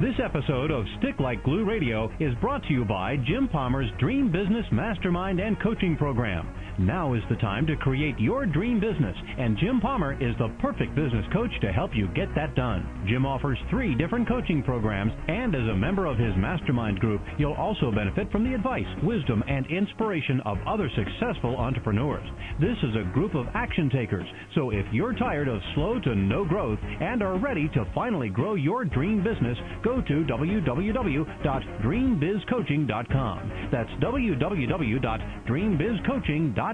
This episode of Stick Like Glue Radio is brought to you by Jim Palmer's Dream Business Mastermind and Coaching Program. Now is the time to create your dream business, and Jim Palmer is the perfect business coach to help you get that done. Jim offers three different coaching programs, and as a member of his mastermind group, you'll also benefit from the advice, wisdom, and inspiration of other successful entrepreneurs. This is a group of action takers, so if you're tired of slow to no growth and are ready to finally grow your dream business, go to www.dreambizcoaching.com. That's www.dreambizcoaching.com.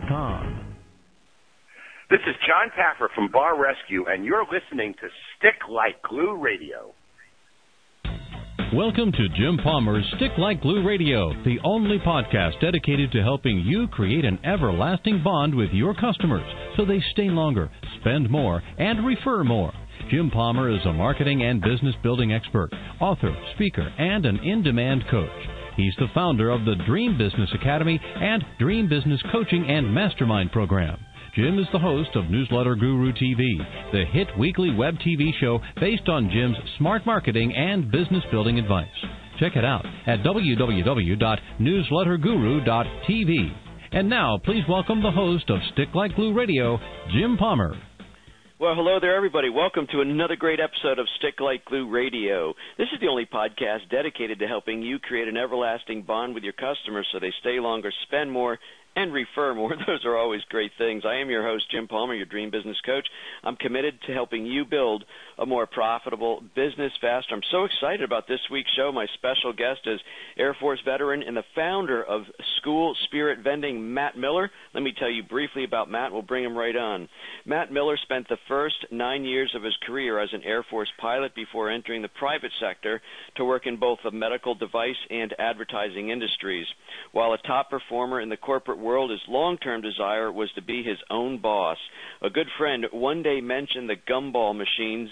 This is Jon Taffer from Bar Rescue, and you're listening to Stick Like Glue Radio. Welcome to Jim Palmer's Stick Like Glue Radio, the only podcast dedicated to helping you create an everlasting bond with your customers so they stay longer, spend more, and refer more. Jim Palmer is a marketing and business building expert, author, speaker, and an in demand coach. He's the founder of the Dream Business Academy and Dream Business Coaching and Mastermind Program. Jim is the host of Newsletter Guru TV, the hit weekly web TV show based on Jim's smart marketing and business building advice. Check it out at www.newsletterguru.tv. And now, please welcome the host of Stick Like Glue Radio, Jim Palmer. Well, hello there, everybody. Welcome to another great episode of Stick Like Glue Radio. This is the only podcast dedicated to helping you create an everlasting bond with your customers so they stay longer, spend more, and refer more. Those are always great things. I am your host, Jim Palmer, your dream business coach. I'm committed to helping you build a more profitable business faster. I'm so excited about this week's show. My special guest is Air Force veteran and the founder of School Spirit Vending, Matt Miller. Let me tell you briefly about Matt. We'll bring him right on. Matt Miller spent the first nine years of his career as an Air Force pilot before entering the private sector to work in both the medical device and advertising industries. While a top performer in the corporate world, his long term desire was to be his own boss. A good friend one day mentioned the gumball machines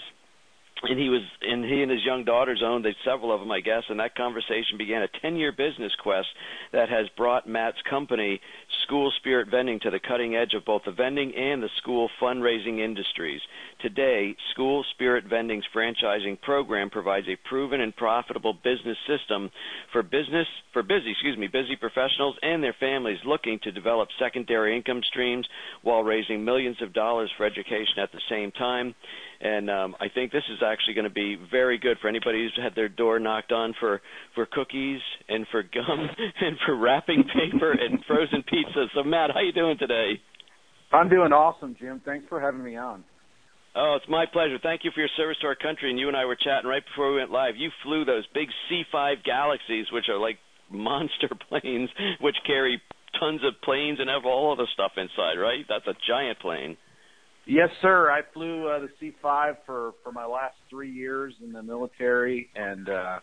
and he was and he and his young daughters owned several of them, I guess. And that conversation began a 10-year business quest that has brought Matt's company, School Spirit Vending, to the cutting edge of both the vending and the school fundraising industries. Today, School Spirit Vending's franchising program provides a proven and profitable business system for business for busy, excuse me, busy professionals and their families looking to develop secondary income streams while raising millions of dollars for education at the same time. And um, I think this is actually going to be very good for anybody who's had their door knocked on for for cookies and for gum and for wrapping paper and frozen pizza. So Matt, how you doing today? I'm doing awesome, Jim. Thanks for having me on. Oh, it's my pleasure. Thank you for your service to our country. And you and I were chatting right before we went live. You flew those big C5 Galaxies, which are like monster planes, which carry tons of planes and have all of the stuff inside, right? That's a giant plane. Yes, sir. I flew uh, the C5 for for my last three years in the military, and uh,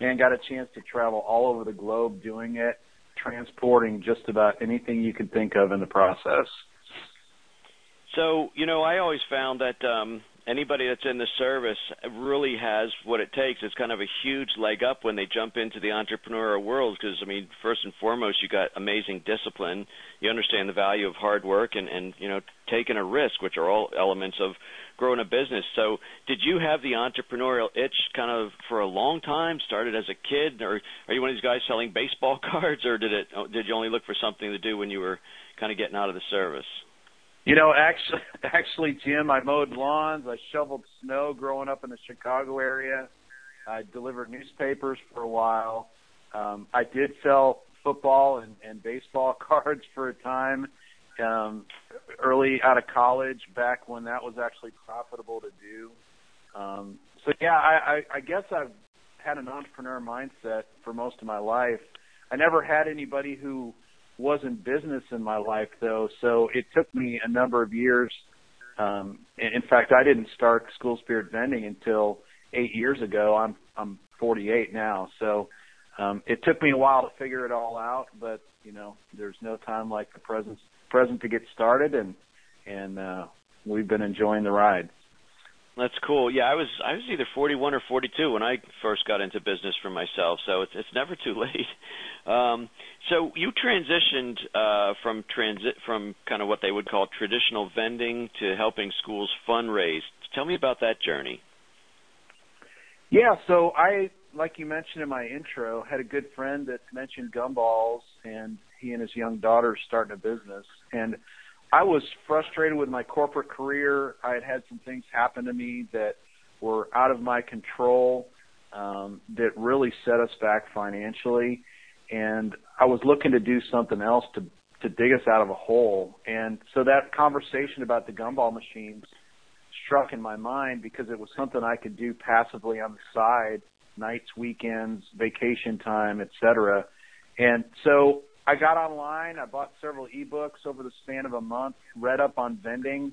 and got a chance to travel all over the globe doing it, transporting just about anything you could think of in the process. So, you know, I always found that um, anybody that's in the service really has what it takes. It's kind of a huge leg up when they jump into the entrepreneurial world because I mean, first and foremost, you got amazing discipline. You understand the value of hard work and and you know taking a risk, which are all elements of growing a business. So, did you have the entrepreneurial itch kind of for a long time? Started as a kid, or are you one of these guys selling baseball cards, or did it did you only look for something to do when you were kind of getting out of the service? You know, actually, actually, Jim, I mowed lawns, I shoveled snow growing up in the Chicago area. I delivered newspapers for a while. Um, I did sell football and, and baseball cards for a time um, early out of college, back when that was actually profitable to do. Um, so yeah, I, I, I guess I've had an entrepreneur mindset for most of my life. I never had anybody who wasn't business in my life though, so it took me a number of years. Um, in fact, I didn't start School Spirit Vending until eight years ago. I'm I'm 48 now, so um, it took me a while to figure it all out. But you know, there's no time like the present present to get started, and and uh, we've been enjoying the ride. That's cool. Yeah, I was I was either 41 or 42 when I first got into business for myself, so it's it's never too late. Um, so you transitioned uh, from transit from kind of what they would call traditional vending to helping schools fundraise. Tell me about that journey. Yeah, so I like you mentioned in my intro, had a good friend that mentioned gumballs, and he and his young daughter starting a business. And I was frustrated with my corporate career. I had had some things happen to me that were out of my control um, that really set us back financially. And I was looking to do something else to to dig us out of a hole. And so that conversation about the gumball machines struck in my mind because it was something I could do passively on the side, nights, weekends, vacation time, etc. And so I got online, I bought several ebooks over the span of a month, read up on vending,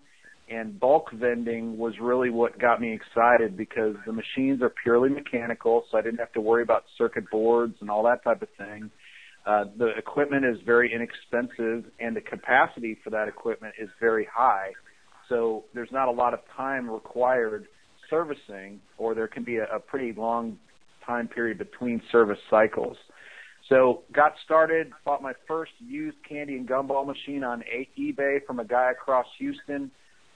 and bulk vending was really what got me excited because the machines are purely mechanical, so I didn't have to worry about circuit boards and all that type of thing. Uh, the equipment is very inexpensive, and the capacity for that equipment is very high. So there's not a lot of time required servicing, or there can be a, a pretty long time period between service cycles. So got started, bought my first used candy and gumball machine on eBay from a guy across Houston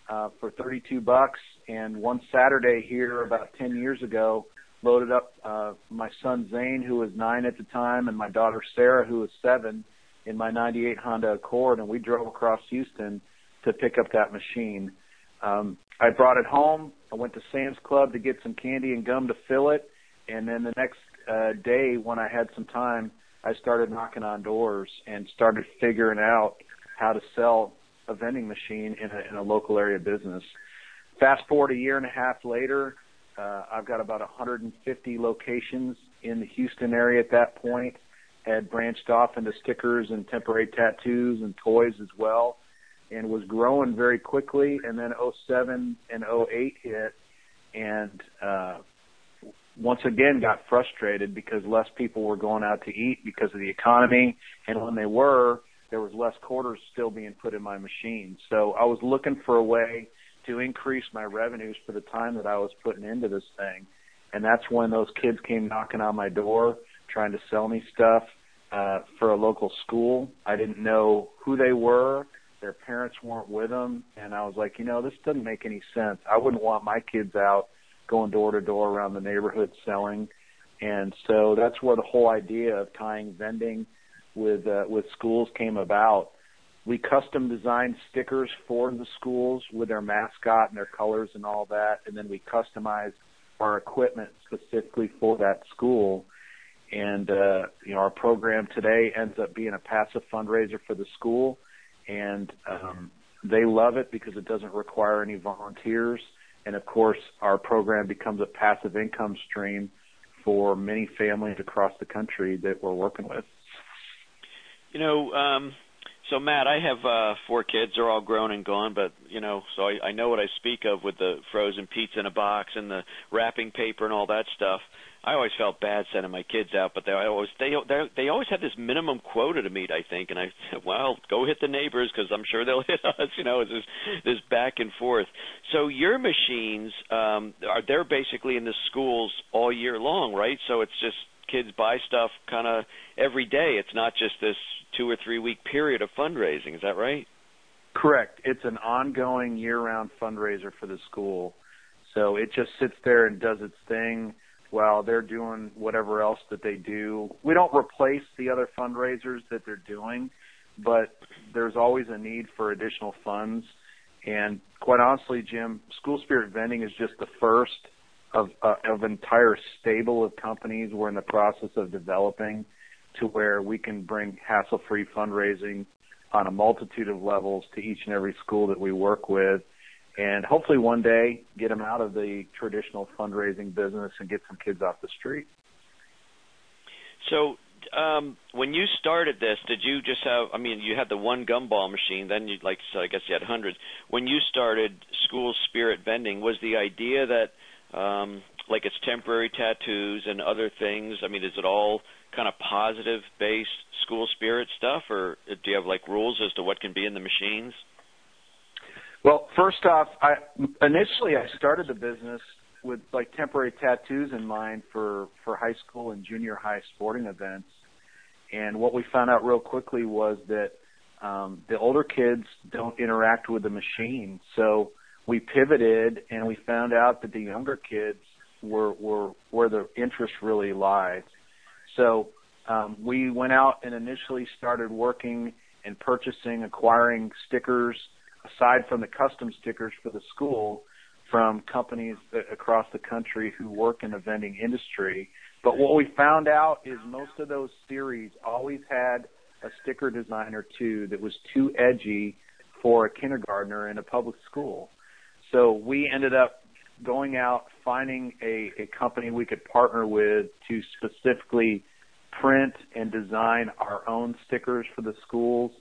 uh, for 32 bucks. And one Saturday here about 10 years ago, loaded up uh, my son Zane, who was nine at the time, and my daughter Sarah, who was seven, in my '98 Honda Accord, and we drove across Houston to pick up that machine. Um, I brought it home. I went to Sam's Club to get some candy and gum to fill it, and then the next uh, day, when I had some time, I started knocking on doors and started figuring out how to sell a vending machine in a, in a local area business. Fast forward a year and a half later, uh, I've got about 150 locations in the Houston area at that point. Had branched off into stickers and temporary tattoos and toys as well, and was growing very quickly. And then 07 and 08 hit, and uh, once again got frustrated because less people were going out to eat because of the economy, and when they were, there was less quarters still being put in my machine. So I was looking for a way to increase my revenues for the time that I was putting into this thing. And that's when those kids came knocking on my door trying to sell me stuff uh, for a local school. I didn't know who they were. Their parents weren't with them. And I was like, you know, this doesn't make any sense. I wouldn't want my kids out going door to door around the neighborhood selling. And so that's where the whole idea of tying vending with uh, with schools came about. We custom designed stickers for the schools with their mascot and their colors and all that, and then we customized our equipment specifically for that school. And uh, you know, our program today ends up being a passive fundraiser for the school, and um, they love it because it doesn't require any volunteers. And of course, our program becomes a passive income stream for many families across the country that we're working with. You know, um, so Matt, I have uh four kids. They're all grown and gone, but you know, so I, I know what I speak of with the frozen pizza in a box and the wrapping paper and all that stuff. I always felt bad sending my kids out, but they always they they always had this minimum quota to meet. I think, and I said, well, go hit the neighbors because I'm sure they'll hit us. You know, this this back and forth. So your machines um, are they're basically in the schools all year long, right? So it's just kids buy stuff kind of every day. It's not just this two or three week period of fundraising. Is that right? Correct. It's an ongoing year round fundraiser for the school. So it just sits there and does its thing while they're doing whatever else that they do. We don't replace the other fundraisers that they're doing, but there's always a need for additional funds. And quite honestly, Jim, School Spirit Vending is just the first of uh, of entire stable of companies we're in the process of developing to where we can bring hassle-free fundraising on a multitude of levels to each and every school that we work with and hopefully one day get them out of the traditional fundraising business and get some kids off the street. So um, when you started this, did you just have? I mean, you had the one gumball machine. Then you, like, so I guess you had hundreds. When you started School Spirit Vending, was the idea that um, like it's temporary tattoos and other things. I mean, is it all kind of positive based school spirit stuff, or do you have like rules as to what can be in the machines? Well, first off, I initially I started the business with like temporary tattoos in mind for for high school and junior high sporting events. And what we found out real quickly was that um, the older kids don't interact with the machine. So we pivoted and we found out that the younger kids were, were where the interest really lies. So um, we went out and initially started working and purchasing, acquiring stickers aside from the custom stickers for the school from companies across the country who work in the vending industry. But what we found out is most of those series always had a sticker design or two that was too edgy for a kindergartner in a public school. So we ended up going out, finding a, a company we could partner with to specifically print and design our own stickers for the schools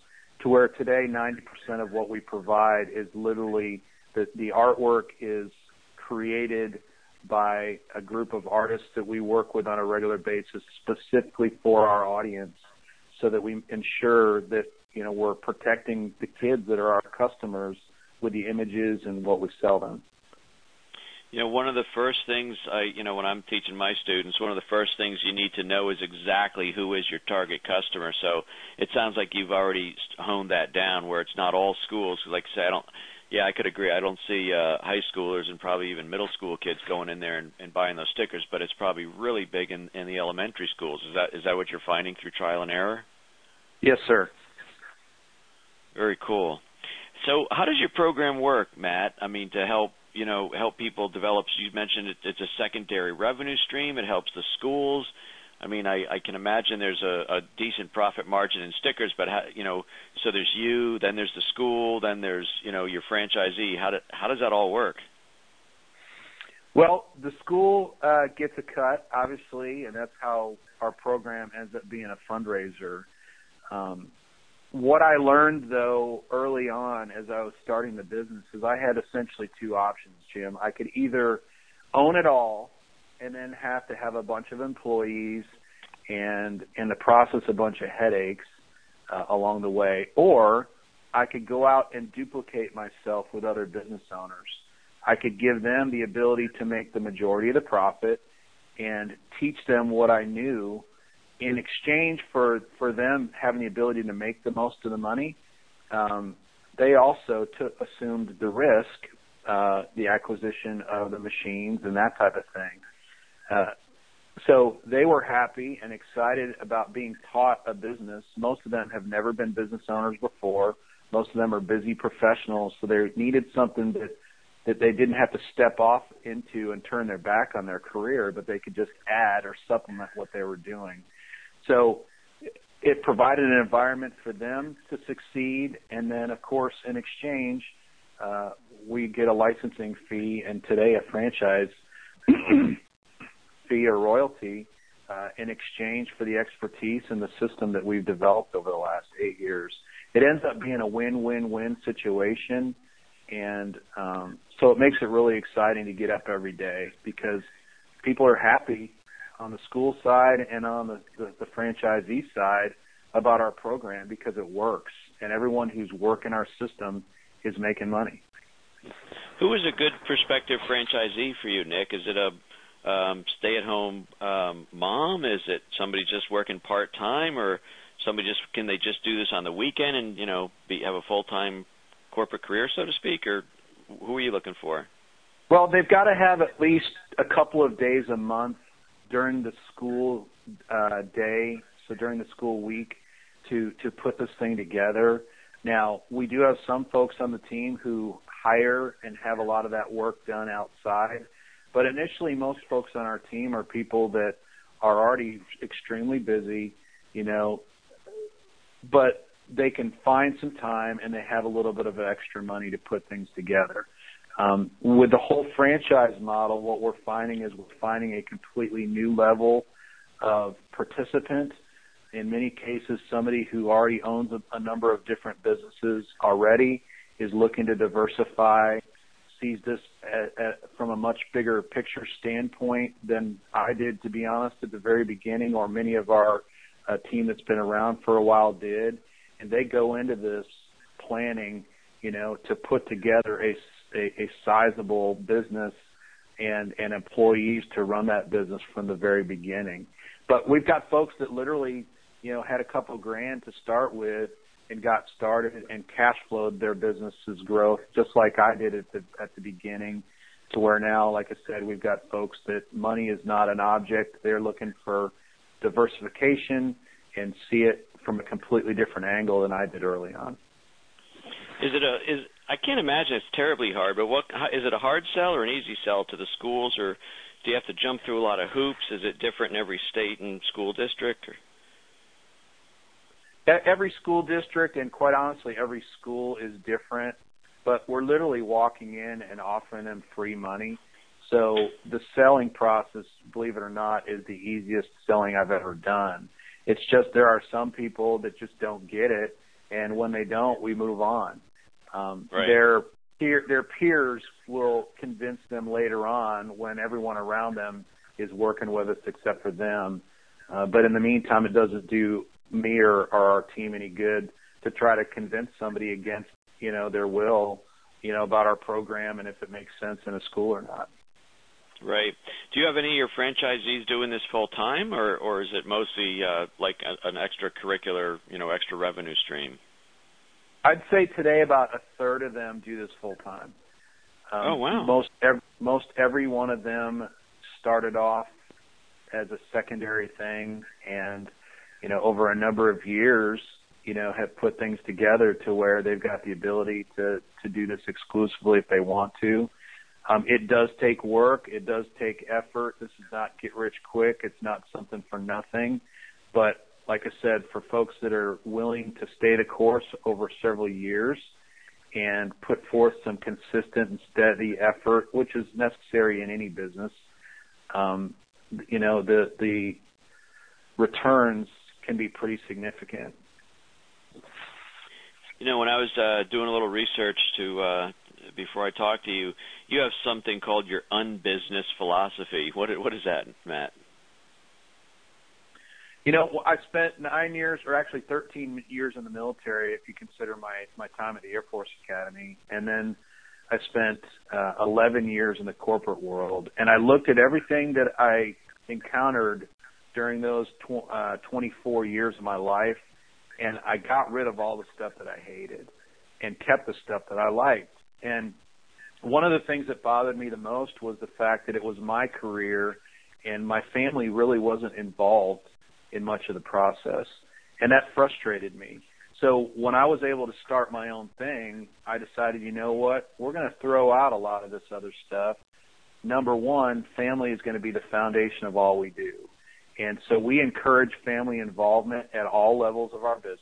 to where today 90% of what we provide is literally the, the artwork is created by a group of artists that we work with on a regular basis specifically for our audience so that we ensure that you know we're protecting the kids that are our customers with the images and what we sell them. You know, one of the first things I, you know, when I'm teaching my students, one of the first things you need to know is exactly who is your target customer. So it sounds like you've already honed that down, where it's not all schools. Like I say, I don't. Yeah, I could agree. I don't see uh, high schoolers and probably even middle school kids going in there and, and buying those stickers, but it's probably really big in, in the elementary schools. Is that is that what you're finding through trial and error? Yes, sir. Very cool. So, how does your program work, Matt? I mean, to help you know help people develop. You mentioned it, it's a secondary revenue stream. It helps the schools. I mean, I, I can imagine there's a, a decent profit margin in stickers, but how, you know, so there's you, then there's the school, then there's you know your franchisee. How do, how does that all work? Well, the school uh, gets a cut, obviously, and that's how our program ends up being a fundraiser. Um, what I learned though early on as I was starting the business is I had essentially two options, Jim. I could either own it all and then have to have a bunch of employees and in the process a bunch of headaches uh, along the way, or I could go out and duplicate myself with other business owners. I could give them the ability to make the majority of the profit and teach them what I knew in exchange for for them having the ability to make the most of the money, um, they also took assumed the risk, uh, the acquisition of the machines and that type of thing. Uh, so they were happy and excited about being taught a business. Most of them have never been business owners before. Most of them are busy professionals, so they needed something that that they didn't have to step off into and turn their back on their career, but they could just add or supplement what they were doing. So it provided an environment for them to succeed. And then, of course, in exchange, uh, we get a licensing fee and today a franchise fee or royalty uh, in exchange for the expertise and the system that we've developed over the last eight years. It ends up being a win-win-win situation. And um, so it makes it really exciting to get up every day because people are happy on the school side and on the, the, the franchisee side about our program because it works and everyone who's working our system is making money. Who is a good prospective franchisee for you, Nick? Is it a um, stay-at-home um, mom? Is it somebody just working part-time, or somebody just can they just do this on the weekend and you know be, have a full-time corporate career, so to speak, or who are you looking for? Well, they've got to have at least a couple of days a month during the school uh, day, so during the school week, to to put this thing together. Now we do have some folks on the team who hire and have a lot of that work done outside, but initially most folks on our team are people that are already extremely busy, you know, but they can find some time and they have a little bit of extra money to put things together. Um, with the whole franchise model, what we're finding is we're finding a completely new level of participant. In many cases, somebody who already owns a, number of different businesses already is looking to diversify, sees this from a much bigger picture standpoint than I did, to be honest, at the very beginning, or many of our uh, team that's been around for a while did. And they go into this planning, you know, to put together a a, sizable business and employees to run that business from the very beginning. But we've got folks that literally, you know, had a couple grand to start with and got started and cash flowed their business's growth just like I did at the at the beginning to where now, like I said, we've got folks that money is not an object. They're looking for diversification and see it from a completely different angle than I did early on. Is it a is I can't imagine it's terribly hard, but what is it a hard sell or an easy sell to the schools, or do you have to jump through a lot of hoops? Is it different in every state and school district? Or? Every school district and quite honestly, every school is different. But we're literally walking in and offering them free money. So the selling process, believe it or not, is the easiest selling I've ever done. It's just there are some people that just don't get it, and when they don't, we move on. Um, right. Their peer, their peers will convince them later on when everyone around them is working with us except for them. Uh, but in the meantime, it doesn't do me or, or our team any good to try to convince somebody against you know their will you know about our program and if it makes sense in a school or not. Right. Do you have any of your franchisees doing this full time, or or is it mostly uh, like a, an extracurricular, you know, extra revenue stream? I'd say today about a third of them do this full time. Um, oh wow! Most every, most every one of them started off as a secondary thing, and you know, over a number of years, you know, have put things together to where they've got the ability to to do this exclusively if they want to. Um, it does take work. It does take effort. This is not get rich quick. It's not something for nothing. But like I said, for folks that are willing to stay the course over several years and put forth some consistent and steady effort, which is necessary in any business, um, you know, the the returns can be pretty significant. You know, when I was uh, doing a little research to uh, before I talk to you, you have something called your unbusiness philosophy. What what is that, Matt? You know, I spent nine years, or actually 13 years in the military, if you consider my my time at the Air Force Academy, and then I spent uh, 11 years in the corporate world, and I looked at everything that I encountered during those tw- uh, 24 years of my life, and I got rid of all the stuff that I hated, and kept the stuff that I liked. And one of the things that bothered me the most was the fact that it was my career and my family really wasn't involved in much of the process. And that frustrated me. So when I was able to start my own thing, I decided, you know what? We're going to throw out a lot of this other stuff. Number one, family is going to be the foundation of all we do. And so we encourage family involvement at all levels of our business.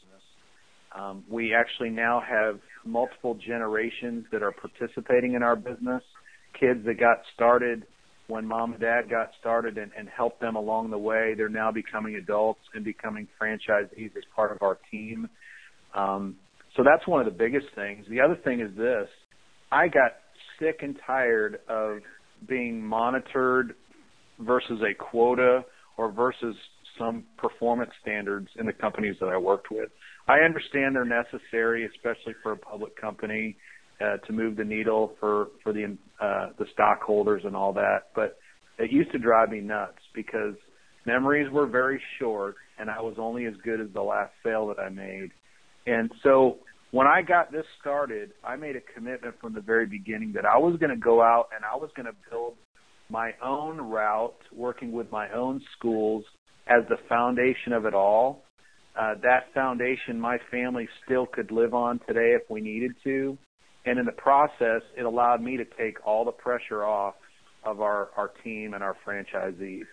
Um, we actually now have multiple generations that are participating in our business. Kids that got started when mom and dad got started and, and helped them along the way. They're now becoming adults and becoming franchisees as part of our team. Um, so that's one of the biggest things. The other thing is this. I got sick and tired of being monitored versus a quota or versus some performance standards in the companies that I worked with. I understand they're necessary, especially for a public company, uh, to move the needle for for the uh, the stockholders and all that. But it used to drive me nuts because memories were very short, and I was only as good as the last sale that I made. And so when I got this started, I made a commitment from the very beginning that I was going to go out and I was going to build my own route, working with my own schools as the foundation of it all. Uh, that foundation my family still could live on today if we needed to. And in the process, it allowed me to take all the pressure off of our, our team and our franchisees.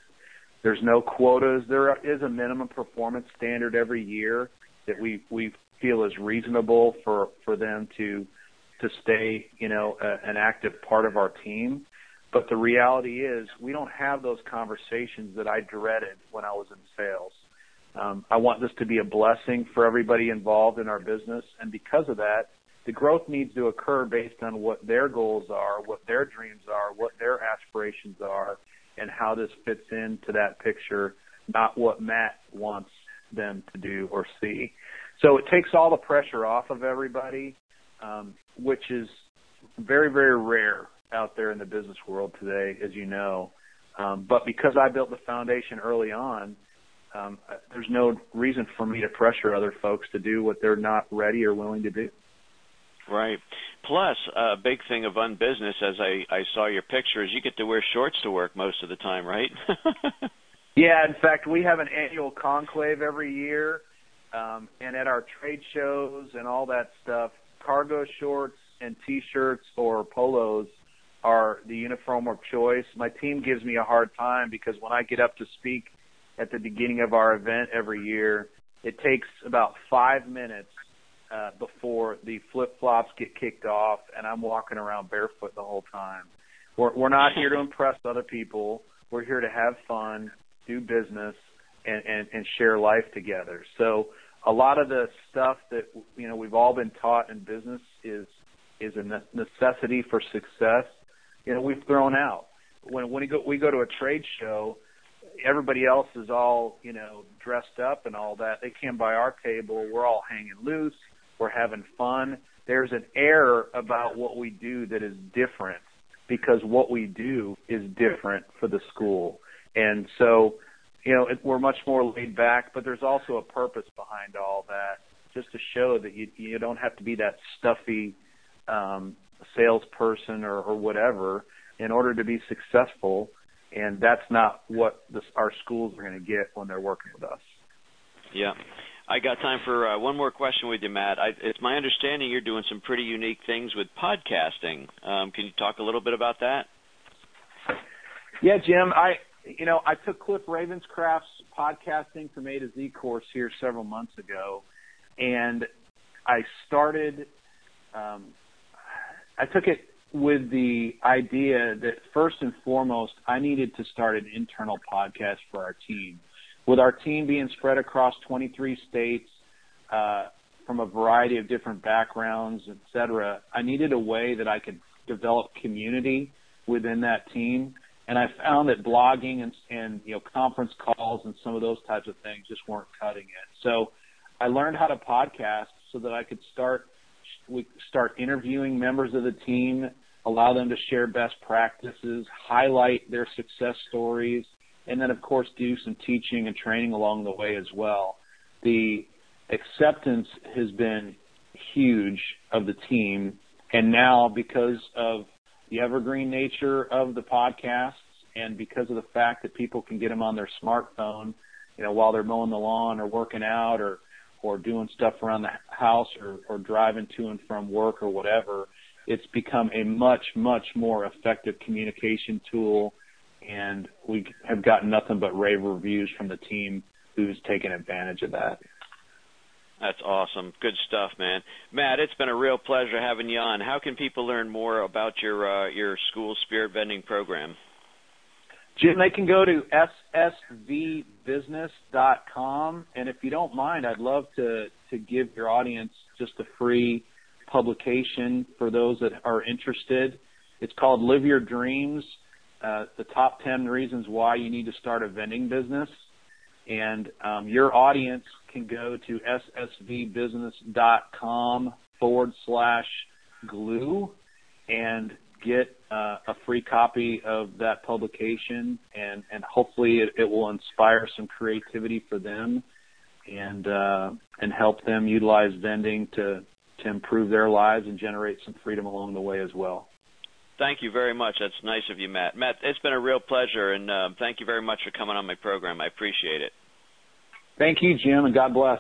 There's no quotas. There is a minimum performance standard every year that we, we feel is reasonable for, for them to, to stay, you know, a, an active part of our team. But the reality is, we don't have those conversations that I dreaded when I was in sales. Um, I want this to be a blessing for everybody involved in our business, and because of that, the growth needs to occur based on what their goals are, what their dreams are, what their aspirations are, and how this fits into that picture, not what Matt wants them to do or see. So it takes all the pressure off of everybody, um, which is very, very rare out there in the business world today, as you know. Um, but because I built the foundation early on, um, there's no reason for me to pressure other folks to do what they're not ready or willing to do. Right. Plus, a big thing of unbusiness, as I, I saw your picture, is you get to wear shorts to work most of the time, right? yeah, in fact, we have an annual conclave every year, um, and at our trade shows and all that stuff, cargo shorts and t-shirts or polos are the uniform of choice. My team gives me a hard time because when I get up to speak at the beginning of our event every year, it takes about five minutes Uh, before the flip flops get kicked off, and I'm walking around barefoot the whole time. We're, we're not here to impress other people. We're here to have fun, do business, and, and, and share life together. So a lot of the stuff that you know we've all been taught in business is is a necessity for success. You know we've thrown out when when we go we go to a trade show everybody else is all you know dressed up and all that they come by our table we're all hanging loose we're having fun there's an air about what we do that is different because what we do is different for the school and so you know it, we're much more laid back but there's also a purpose behind all that just to show that you you don't have to be that stuffy um salesperson or, or whatever in order to be successful and that's not what this, our schools are going to get when they're working with us. Yeah. I got time for uh, one more question with you, Matt. I, it's my understanding you're doing some pretty unique things with podcasting. Um, can you talk a little bit about that? Yeah, Jim. I you know I took Cliff Ravenscraft's podcasting from A to Z course here several months ago, and I started. Um, I took it with the idea that first and foremost, I needed to start an internal podcast for our team. With our team being spread across 23 states, uh, from a variety of different backgrounds, et cetera, I needed a way that I could develop community within that team. And I found that blogging and, and you know conference calls and some of those types of things just weren't cutting it. So I learned how to podcast so that I could start we start interviewing members of the team, allow them to share best practices, highlight their success stories, and then of course do some teaching and training along the way as well. The acceptance has been huge of the team, and now because of the evergreen nature of the podcasts and because of the fact that people can get them on their smartphone, you know, while they're mowing the lawn or working out or or doing stuff around the house or, or driving to and from work or whatever, it's become a much, much more effective communication tool. And we have gotten nothing but rave reviews from the team who's taken advantage of that. That's awesome. Good stuff, man. Matt, it's been a real pleasure having you on. How can people learn more about your uh, your school spirit vending program? Jim, they can go to ssvbusiness.com, and if you don't mind, I'd love to to give your audience just a free publication for those that are interested. It's called Live Your Dreams: The Top Ten Reasons Why You Need to Start a Vending Business. And um, your audience can go to ssvbusiness.com forward slash glue and get uh, a free copy of that publication, and and hopefully it, it will inspire some creativity for them, and uh, and help them utilize vending to to improve their lives and generate some freedom along the way as well. Thank you very much. That's nice of you, Matt. Matt, it's been a real pleasure, and uh, thank you very much for coming on my program. I appreciate it. Thank you, Jim, and God bless.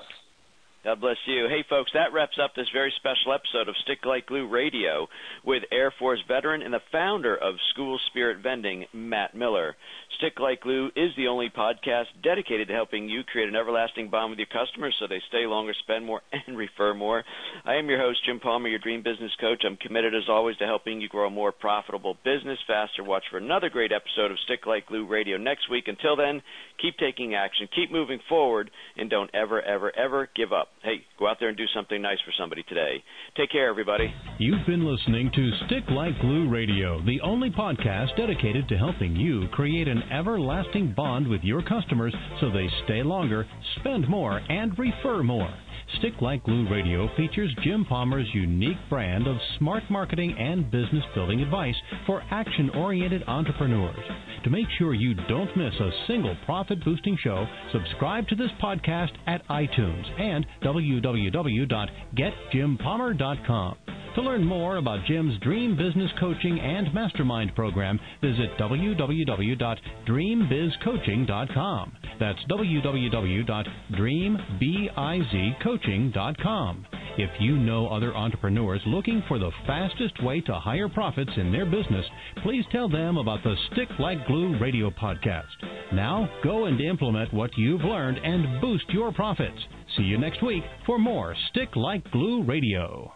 God bless you. Hey, folks, that wraps up this very special episode of Stick Like Glue Radio with Air Force veteran and the founder of School Spirit Vending, Matt Miller. Stick Like Glue is the only podcast dedicated to helping you create an everlasting bond with your customers so they stay longer, spend more, and refer more. I am your host, Jim Palmer, your dream business coach. I'm committed, as always, to helping you grow a more profitable business faster. Watch for another great episode of Stick Like Glue Radio next week. Until then, keep taking action, keep moving forward, and don't ever, ever, ever give Hey, go out there and do something nice for somebody today. Take care, everybody. You've been listening to Stick Like Glue Radio, the only podcast dedicated to helping you create an everlasting bond with your customers so they stay longer, spend more, and refer more. Stick Like Glue Radio features Jim Palmer's unique brand of smart marketing and business building advice for action oriented entrepreneurs. To make sure you don't miss a single profit boosting show, subscribe to this podcast at iTunes and www.getjimpalmer.com. To learn more about Jim's Dream Business Coaching and Mastermind program, visit www.dreambizcoaching.com. That's www.dreambizcoaching.com. If you know other entrepreneurs looking for the fastest way to higher profits in their business, please tell them about the Stick Like Glue radio podcast. Now, go and implement what you've learned and boost your profits. See you next week for more Stick Like Glue Radio.